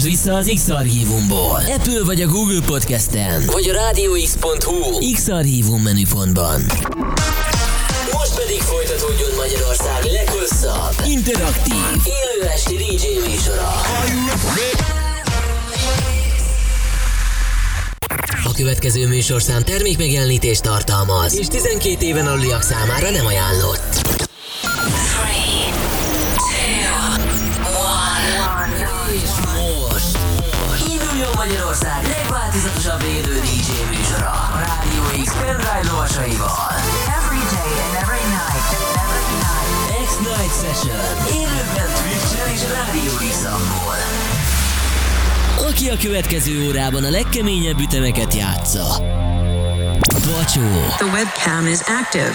Hallgass vissza az X-Archívumból. Apple vagy a Google Podcast-en, vagy a rádióx.hu X-Archívum menüpontban. Most pedig folytatódjon Magyarország leghosszabb, interaktív, élő esti DJ műsora. A következő műsorszám termékmegjelenítést tartalmaz, és 12 éven aluliak számára nem ajánlott. Magyarország legváltozatosabb élő DJ műsora a Rádió X pendrive lovasaival. Every day and every night. Every night. X-Night Session élőben Twitch-en és Rádió x Aki a következő órában a legkeményebb ütemeket játsza. Bacsó, The webcam is active.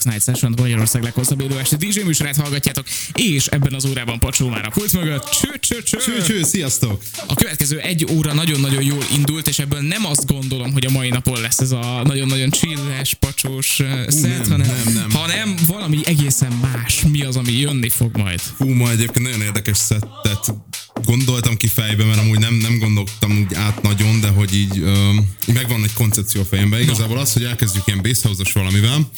Az X-Night Session Magyarország leghosszabb élő este DJ műsorát hallgatjátok, és ebben az órában Pacsó már a pult mögött. Cső, cső, cső. Cső, sziasztok! A következő egy óra nagyon-nagyon jól indult, és ebből nem azt gondolom, hogy a mai napon lesz ez a nagyon-nagyon chilles, pacsós szett, nem, hanem, nem, nem. hanem valami egészen más. Mi az, ami jönni fog majd? Hú, ma egyébként nagyon érdekes szettet gondoltam ki fejbe, mert amúgy nem, nem gondoltam úgy át nagyon, de hogy így um, megvan egy koncepció a fejemben. Igazából az, hogy elkezdjük ilyen basshouse valamivel,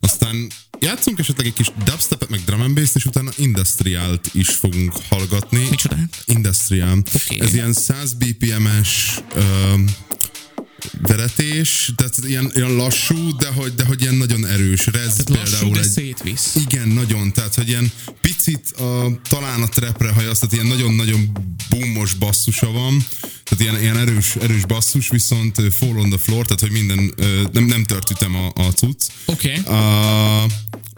aztán játszunk esetleg egy kis dubstepet, meg drum and bass és utána industriált is fogunk hallgatni. Micsoda? Industriál. Oké. Ez ilyen 100 BPM-es um, veretés, tehát ilyen, ilyen lassú, de hogy, de hogy ilyen nagyon erős. Rez Tehát lassú, például de egy, szétvisz. igen, nagyon, tehát hogy ilyen picit a, talán a trapre hajasz, tehát ilyen nagyon-nagyon boomos basszusa van, tehát ilyen, ilyen erős, erős basszus, viszont fall on the floor, tehát hogy minden, nem, nem tört ütem a, a cucc. Oké. A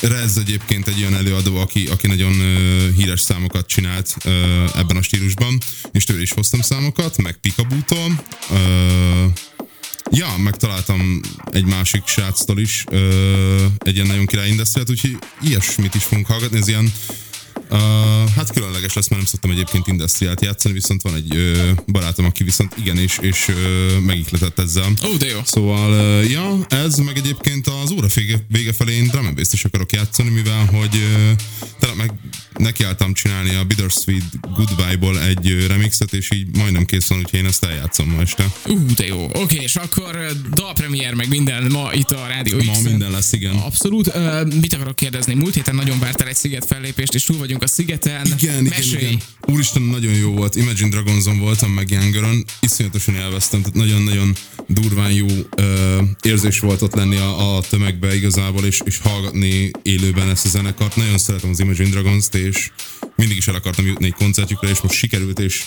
Rez egyébként egy olyan előadó, aki, aki nagyon ö, híres számokat csinált ö, ebben a stílusban, és tőle is hoztam számokat, meg Pikabútól. Ja, megtaláltam egy másik sráctól is, ö, egy ilyen nagyon király industriát, úgyhogy ilyesmit is fogunk hallgatni, ez ilyen Uh, hát különleges lesz, mert nem szoktam egyébként industriát játszani, viszont van egy ö, barátom, aki viszont igen, és, és ö, megihletett ezzel. Ó, de jó. Szóval, ö, ja, ez meg egyébként az óra vége, vége felé én drum is akarok játszani, mivel hogy ö, tele, meg nekiálltam csinálni a Bittersweet Goodbye-ból egy remixet, és így majdnem kész van, úgyhogy én ezt eljátszom ma este. Ú, de jó. Oké, és akkor ö, dalpremier meg minden ma itt a Rádió Ma X-en. minden lesz, igen. Abszolút. Ö, mit akarok kérdezni? Múlt héten nagyon vártál egy sziget fellépést, és túl vagyunk a szigeten. Igen, igen, igen. Úristen, nagyon jó volt. Imagine Dragonson voltam, meg Youngeron. Iszonyatosan élveztem, tehát nagyon-nagyon durván jó ö, érzés volt ott lenni a, a tömegbe igazából, és, és hallgatni élőben ezt a zenekart. Nagyon szeretem az Imagine Dragons-t, és mindig is el akartam jutni egy koncertjükre, és most sikerült, és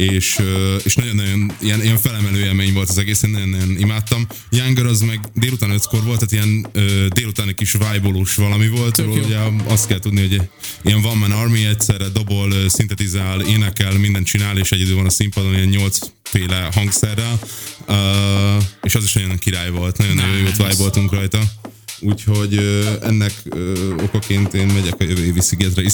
és, és nagyon-nagyon ilyen, ilyen felemelő élmény volt az egész, én nagyon-nagyon imádtam. Younger az meg délután ötkor volt, tehát ilyen délutáni kis vibe valami volt, Tök ugye azt kell tudni, hogy ilyen One Man Army egyszerre dobol, szintetizál, énekel, mindent csinál, és egyedül van a színpadon ilyen nyolcféle hangszerrel, uh, és az is nagyon király volt, nagyon-nagyon jót vibe voltunk rajta. Úgyhogy ennek ö, okaként én megyek a jövő évi szigetre is.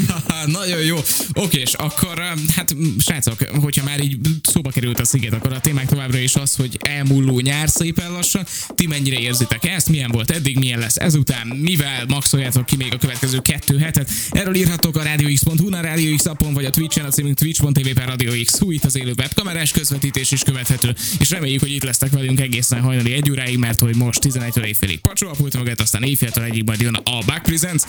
Nagyon jó. Oké, és akkor, hát srácok, hogyha már így szóba került a sziget, akkor a témák továbbra is az, hogy elmúló nyár szépen lassan. Ti mennyire érzitek ezt? Milyen volt eddig, milyen lesz ezután? Mivel maxoljátok ki még a következő kettő hetet? Erről írhatok a radiox.hu, a Radio appon, vagy a Twitch-en, a címünk twitch.tv per Radio X. Hú, itt az élő webkamerás közvetítés is követhető, és reméljük, hogy itt lesznek velünk egészen hajnali egy óráig, mert hogy most 11 éjfélig pacsó a pult mögött, aztán éjféltől egyik majd jön a Back Presents.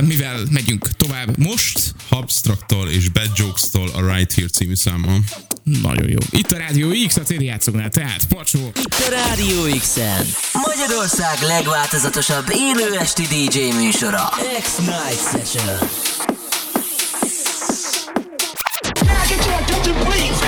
Mivel megyünk tovább most? Hubstraktól és Bad Jokes-tól a Right Here című számmal. Nagyon jó. Itt a Rádió X, a CD játszóknál, tehát pacsó. Itt a Rádió X-en. Magyarország legváltozatosabb élő esti DJ műsora. X-Night Session. Can I get your attention, please?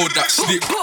Hold that slip.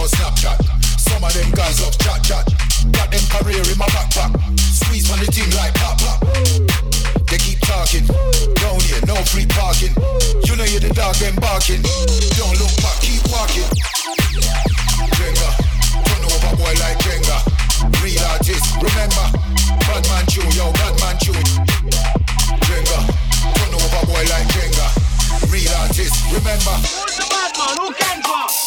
no Snapchat. Some of them guys up chat chat. Got them career in my backpack. Squeeze on the team like pop pop. They keep talking. Down here, no free parking. You know you're the dog them barking. Don't look back, keep walking. Jenga, turn over, boy like Jenga. Real artist, remember. Badman chew, yo, Badman chew. Jenga, turn over, boy like Jenga. Real artist, remember. Who's the badman? Who can talk?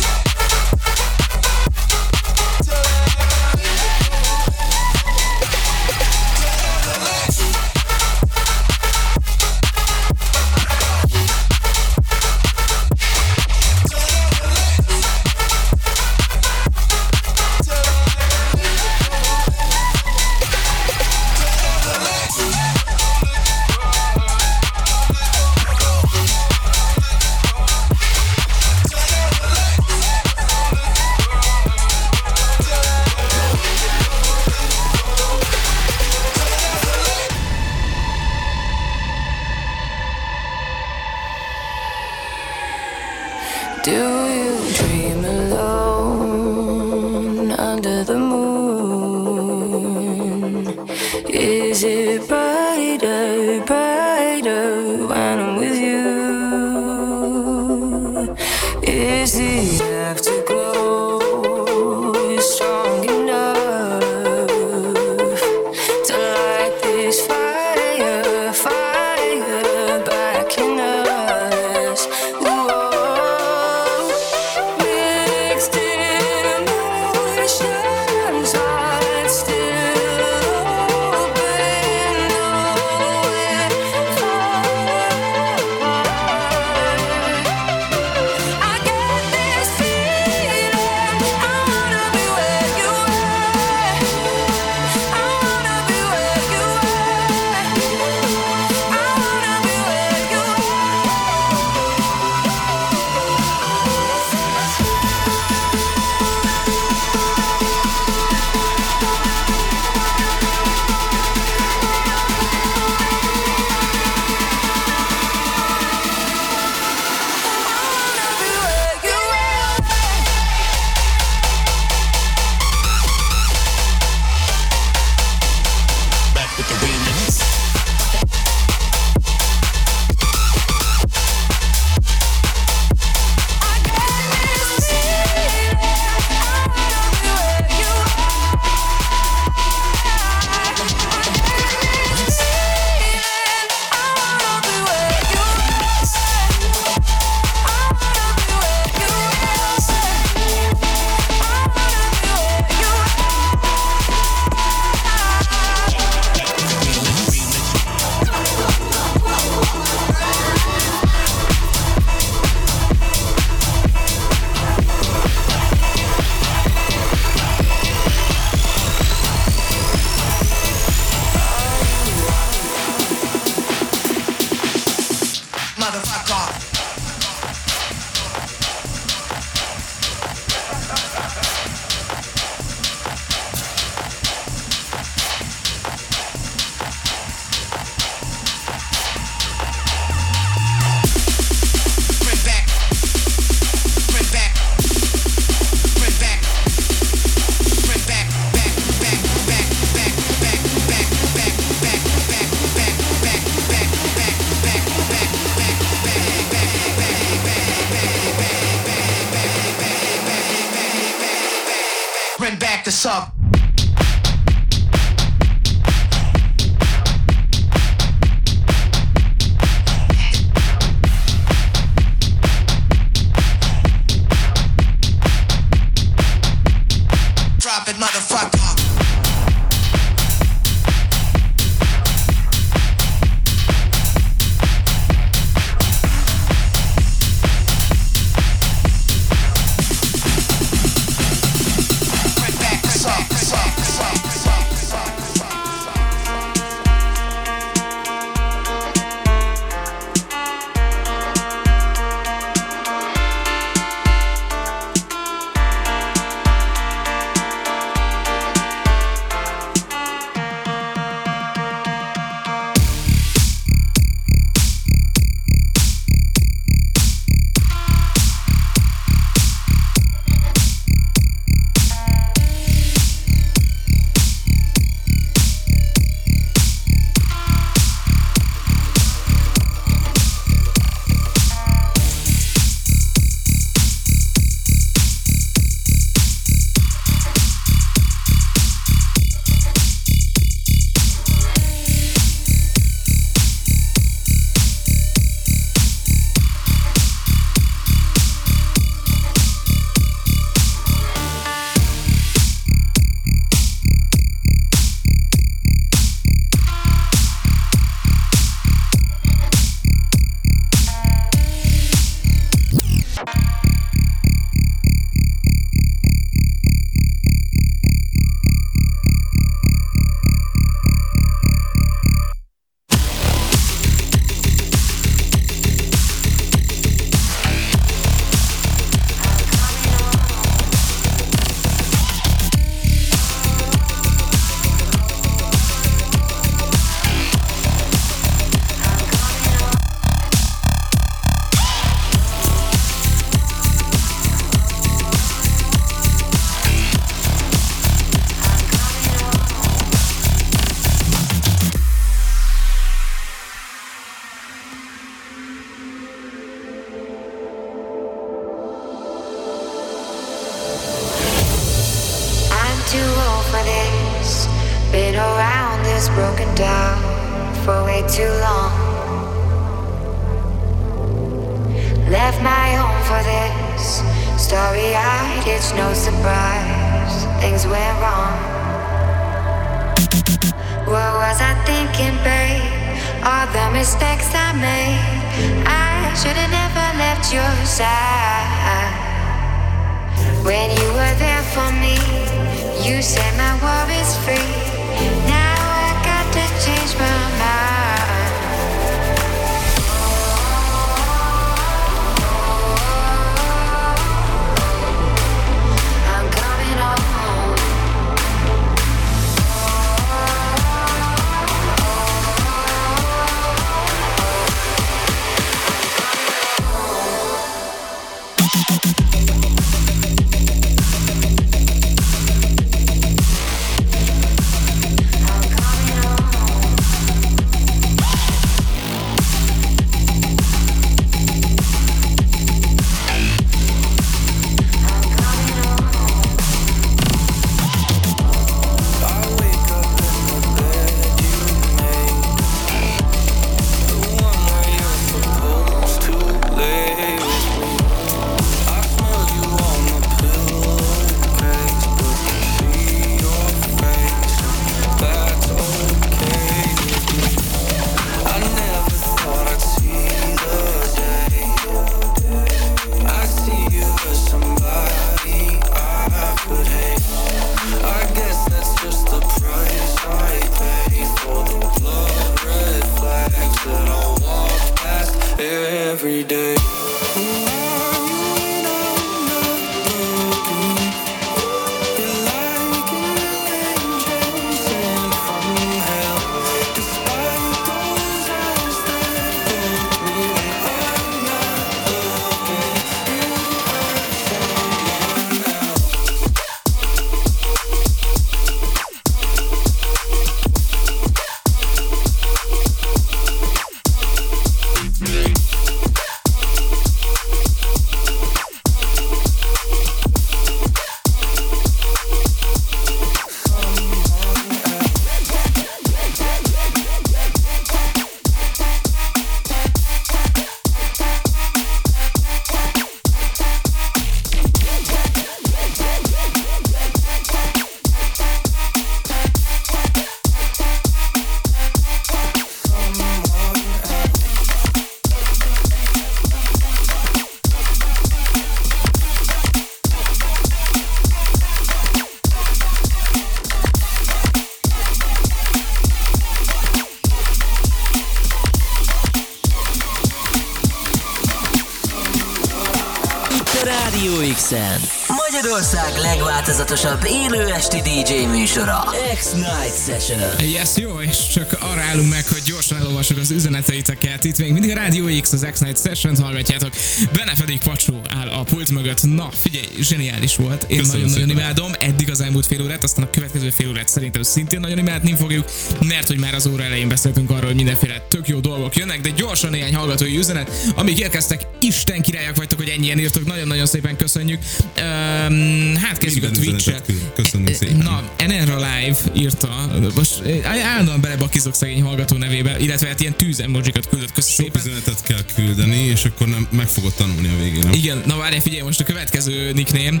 Magyarország legváltozatosabb élő esti DJ műsora. X-Night Session. Yes, jó, és csak arra állunk meg, hogy gyorsan elolvassuk az üzeneteiteket. Itt még mindig a Radio X, az X-Night Session-t hallgatjátok. Benne pedig Pacsó áll a pult mögött. Na, figyelj, zseniális volt. Én nagyon-nagyon imádom. Eddig az elmúlt fél órát, aztán a következő fél órát szerintem szintén nagyon imádni fogjuk, mert hogy már az óra elején beszéltünk arról, hogy mindenféle tök jó dolgok jönnek, de gyorsan néhány hallgatói üzenet, amik érkeztek, Isten királyok vagytok, hogy ennyien írtok, nagyon-nagyon szépen köszönjük. Um, hát kezdjük Minden a küld- köszönjük szépen. Na, Enerra Live írta, most állandóan belebakizok szegény hallgató nevébe, illetve hát ilyen tűz emojikat küldött, köszi Sok szépen. üzenetet kell küldeni, és akkor nem, meg fogod tanulni a végén. Nem? Igen, na várj, figyelj, most a következő nickname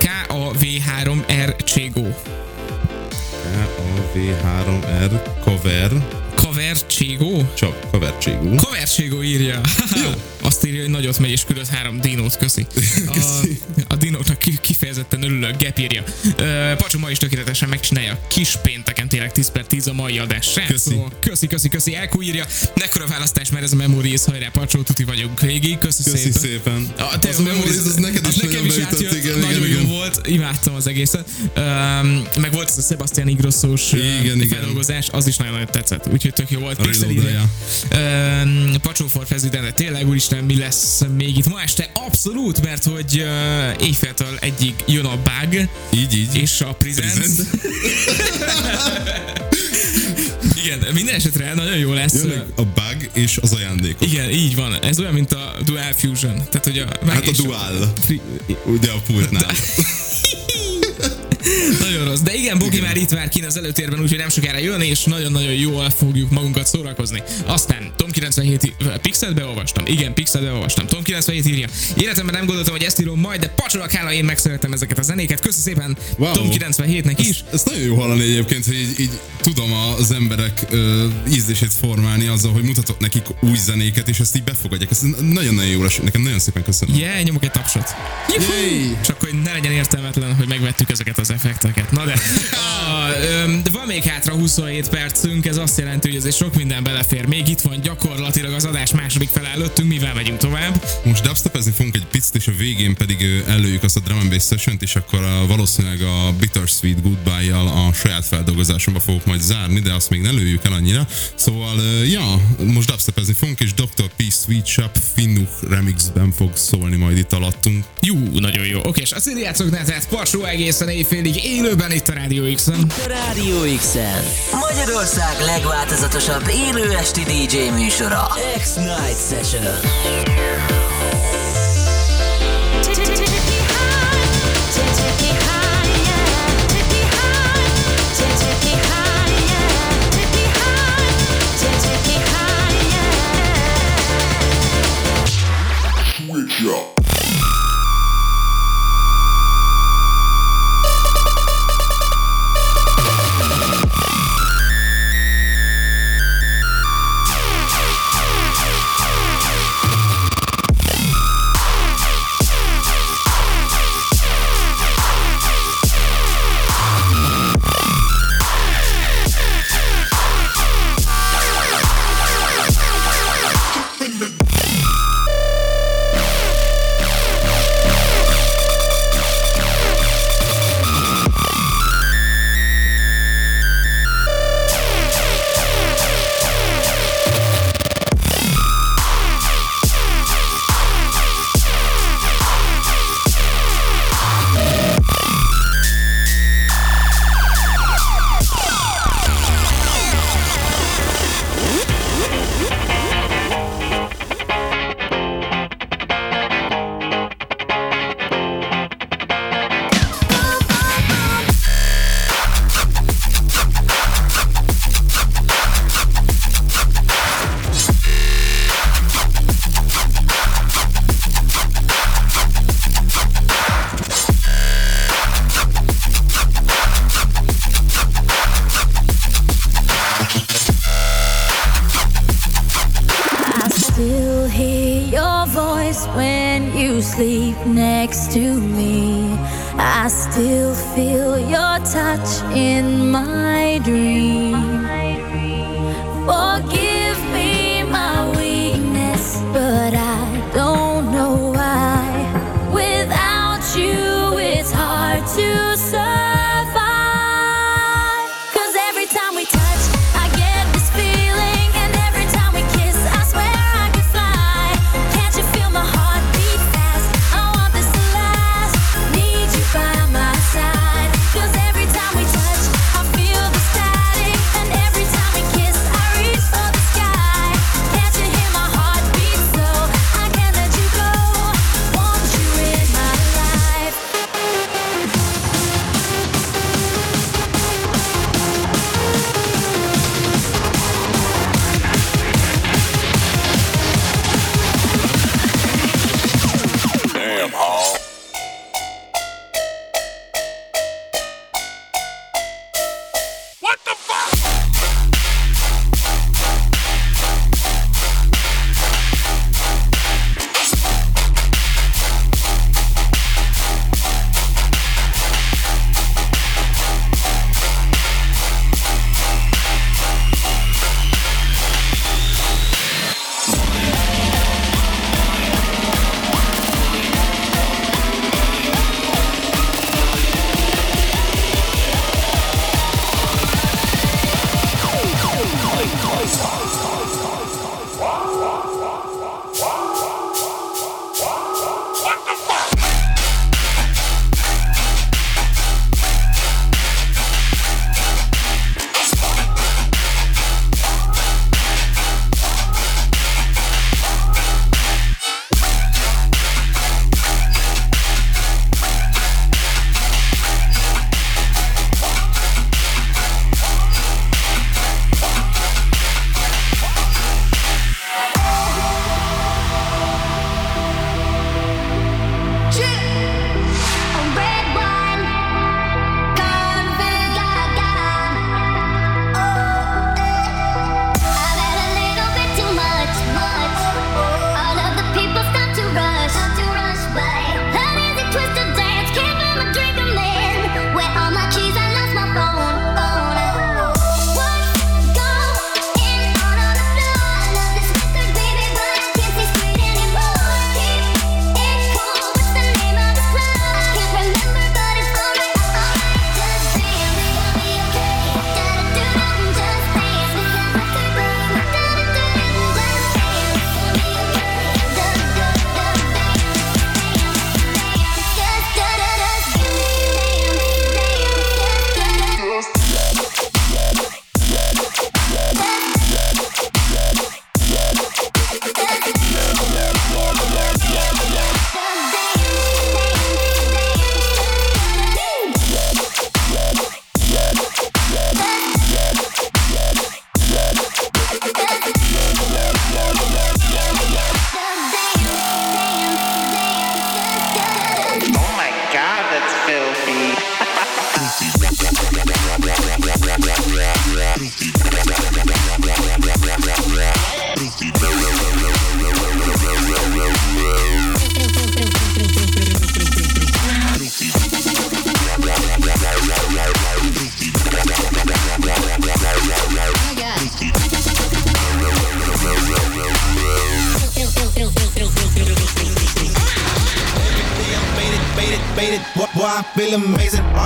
KAV3R Cségó. K-A-V-3-R cover, Kaver Cségó? csak kavertségú. Kaver Cségó írja. Azt írja, hogy nagyot megy és küldött három dinót, köszi. A, a dinóknak ki- kifejezetten örülök, Gep írja. Ö, Pacsó ma is tökéletesen megcsinálja. Kis pénteken tényleg 10 per 10 a mai adás. Srácok, Köszi. Köszi, köszi, köszi. Elkú írja. Mekkora választás, mert ez a Memories, hajrá, Pacsó, tuti vagyunk végig. Köszi, Köszi szépen. szépen. A, te, Az a Memories, az neked is nagyon beütött, átjött, igen, nagyon igen, jó igen. volt, imádtam az egészet. Um, meg volt ez a Sebastian Igrosszós Igen, igen, igen. feldolgozás, az is nagyon-nagyon tetszett, úgyhogy tök jó volt. A Pixel ide. Um, Pacsó for President, de tényleg úristen, mi lesz még itt ma este? Abszolút, mert hogy uh, éjféltől egyig jön a bug, Így, így. és a. Presents. Igen, minden esetre nagyon jó lesz. Jönnek a bug és az ajándékok. Igen, így van. Ez olyan, mint a Dual Fusion. Tehát, hogy a Hát a dual. Free- Ugye a pultnál. Nagyon rossz. De igen, Bogi már itt vár kín az előtérben, úgyhogy nem sokára jön, és nagyon-nagyon jól fogjuk magunkat szórakozni. Aztán Tom 97 í- Pixelt beolvastam. Igen, Pixelt beolvastam. Tom 97 írja. Életemben nem gondoltam, hogy ezt írom majd, de pacsolak hála, én megszerettem ezeket a zenéket. Köszi szépen Wow. Tom 97-nek is. Ezt, ezt nagyon jó hallani egyébként, hogy így, így tudom az emberek ö, ízlését formálni azzal, hogy mutatok nekik új zenéket, és ezt így befogadják. Ez nagyon-nagyon jó lesz. Nekem nagyon szépen köszönöm. Yeah, nyomok egy tapsot. Juhu! Csak hogy ne legyen értelmetlen, hogy megvettük ezeket az effekteket. Na de, a, öm, de van még hátra 27 percünk, ez azt jelenti, hogy azért sok minden belefér. Még itt van gyakorlatilag az adás második fel előttünk, mivel megyünk tovább. Most dubstepezni fogunk egy picit, és a végén pedig előjük azt a drum and bass session és akkor a, valószínűleg a Bittersweet Goodbye-jal a saját feldolgozásomba fogok majd zárni, de azt még ne lőjük el annyira. Szóval, ja, most dubstepezni fogunk, és Dr. P. Sweet Shop Finnuch remixben fog szólni majd itt alattunk. Jú, nagyon jó. Oké, és azt játszok ne, tehát Parsó egészen éjfélig élőben itt a Rádió X-en. Radio X-en. Magyarország legváltozatosabb élő esti DJ műsora. X-Night Session. I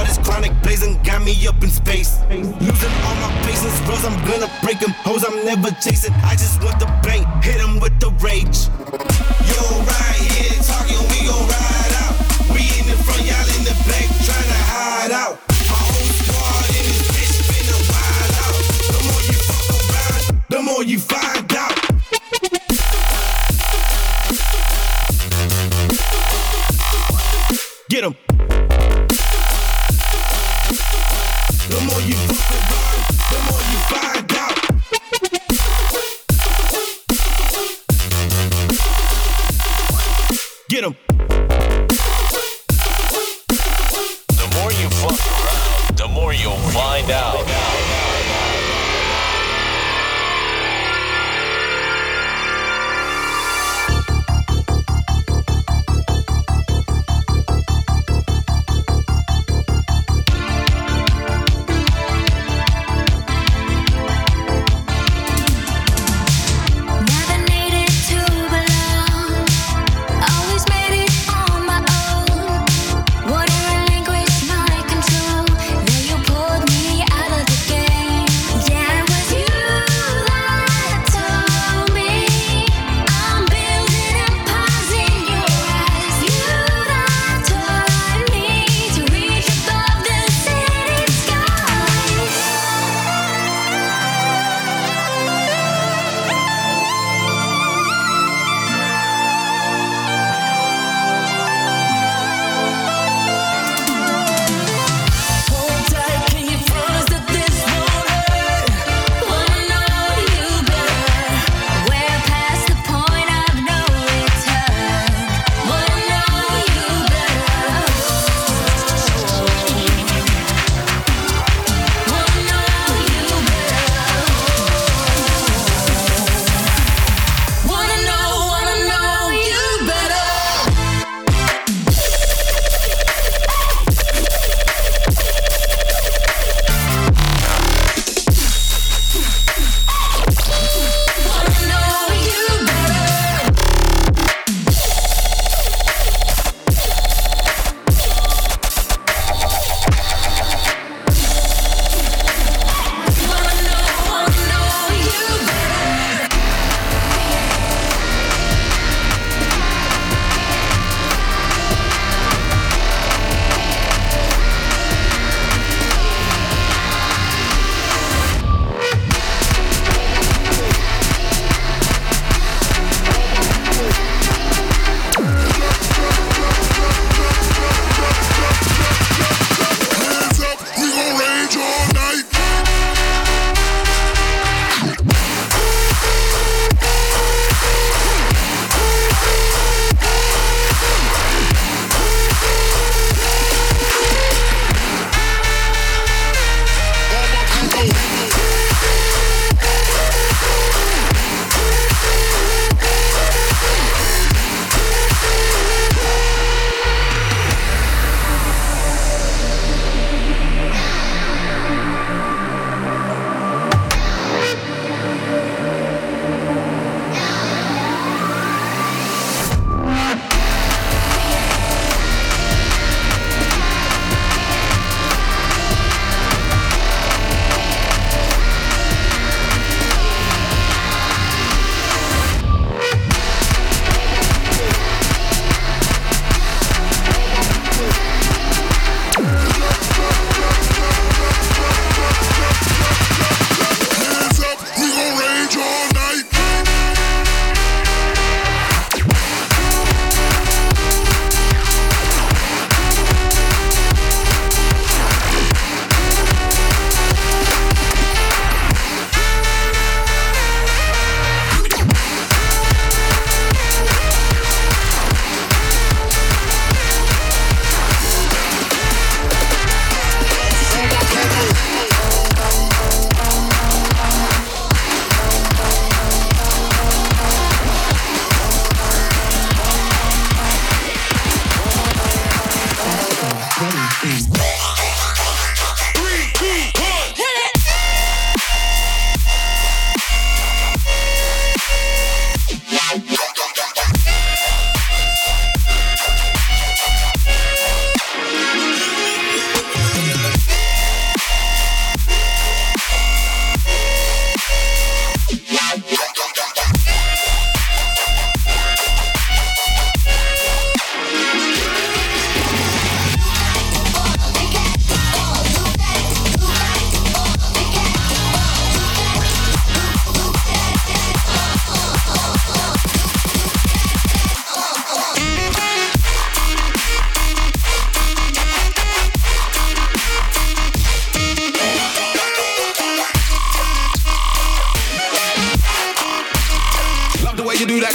All this chronic blazing got me up in space. Losing all my patience, bros, I'm gonna break them. Hoes, I'm never chasing. I just want the bank, hit them with the rage. Yo, right here, talking, we gon' ride out. We in the front, y'all in the back, tryna hide out. My whole squad in this bitch finna wild out. The more you fuck around, the more you find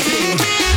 Thank you.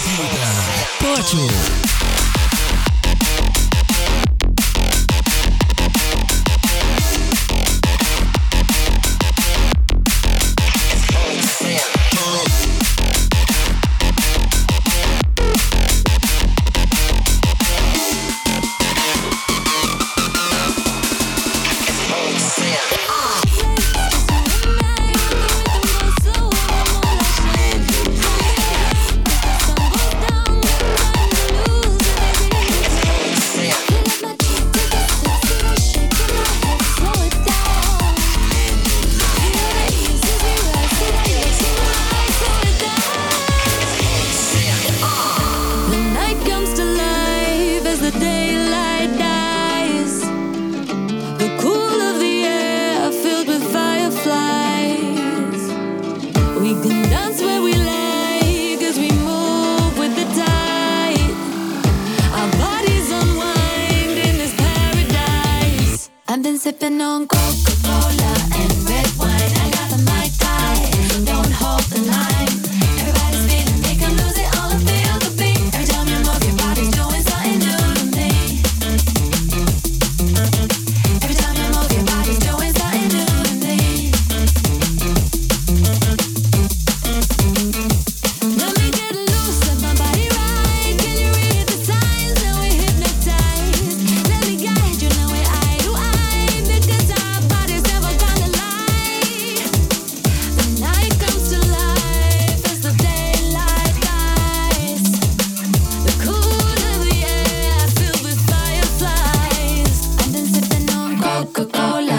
Técnica. On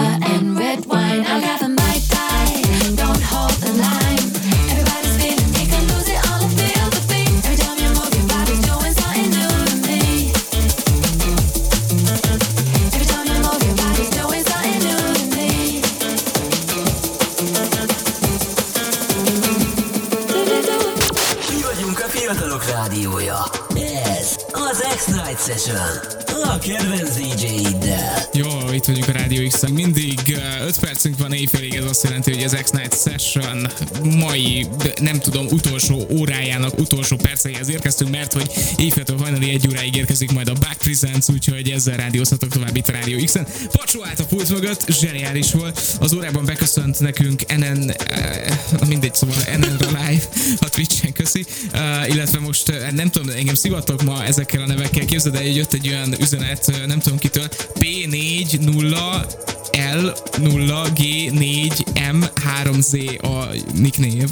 azt jelenti, hogy az X-Night Session mai, nem tudom, utolsó órájának utolsó perceihez érkeztünk, mert hogy éjféltől hajnali egy óráig érkezik majd a Back Presents, úgyhogy ezzel rádiózhatok tovább itt a Rádió X-en. Pacsó állt a pult mögött, zseniális volt. Az órában beköszönt nekünk NN, eh, mindegy, szóval NN Live a Twitch-en, köszi. Uh, illetve most eh, nem tudom, engem szivattok ma ezekkel a nevekkel, képzeld el, jött egy olyan üzenet, eh, nem tudom kitől, P40 L0G4M3Z a nicknév.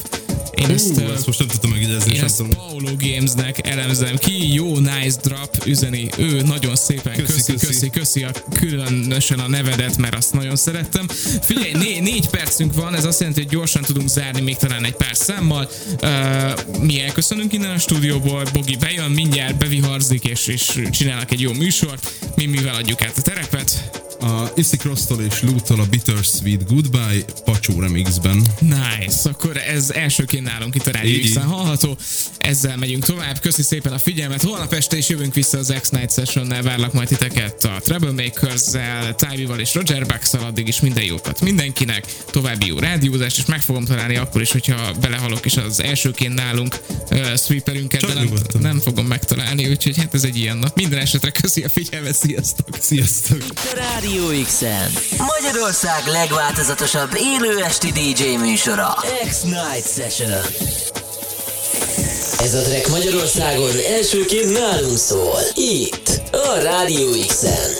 Én ezt, Ú, ö, ezt most nem tudtam megjegyezni, én ezt Paulo Gamesnek elemzem ki, jó, nice drop üzeni. Ő nagyon szépen köszi, köszi, köszi. köszi, köszi a, különösen a nevedet, mert azt nagyon szerettem. Figyelj, né, négy percünk van, ez azt jelenti, hogy gyorsan tudunk zárni még talán egy pár számmal. Uh, mi elköszönünk innen a stúdióból, Bogi bejön, mindjárt beviharzik és, és csinálnak egy jó műsort. Mi mivel adjuk át a terepet? A Iszik Rostól és Lútól a Bittersweet Goodbye Pacsó remixben. Nice, akkor ez elsőként nálunk itt a Rádió x hallható. Ezzel megyünk tovább. Köszi szépen a figyelmet. Holnap este is jövünk vissza az X-Night Sessionnel. Várlak majd titeket a Troublemakers-zel, Tyvival és Roger bucks addig is minden jókat mindenkinek. További jó rádiózást, és meg fogom találni akkor is, hogyha belehalok is az elsőként nálunk uh, sweeperünket, de Csak nem, nyugodtan. nem fogom megtalálni, úgyhogy hát ez egy ilyen nap. Minden esetre köszi a figyelmet, sziasztok! Sziasztok! A Rádió X-en. Magyarország legváltozatosabb élő esti DJ műsora. X-Night Session. Ez a track Magyarországon elsőként nálunk szól. Itt, a Rádió X-en.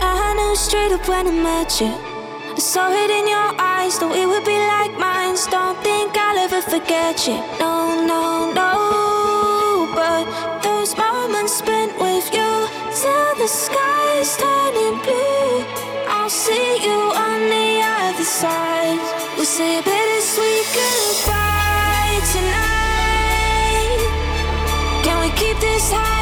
I knew straight up when I met you. I saw it in your eyes, though it would be like mine. Forget you. No, no, no. But those moments spent with you till the sky's turning blue. I'll see you on the other side. We'll say a bittersweet goodbye tonight. Can we keep this high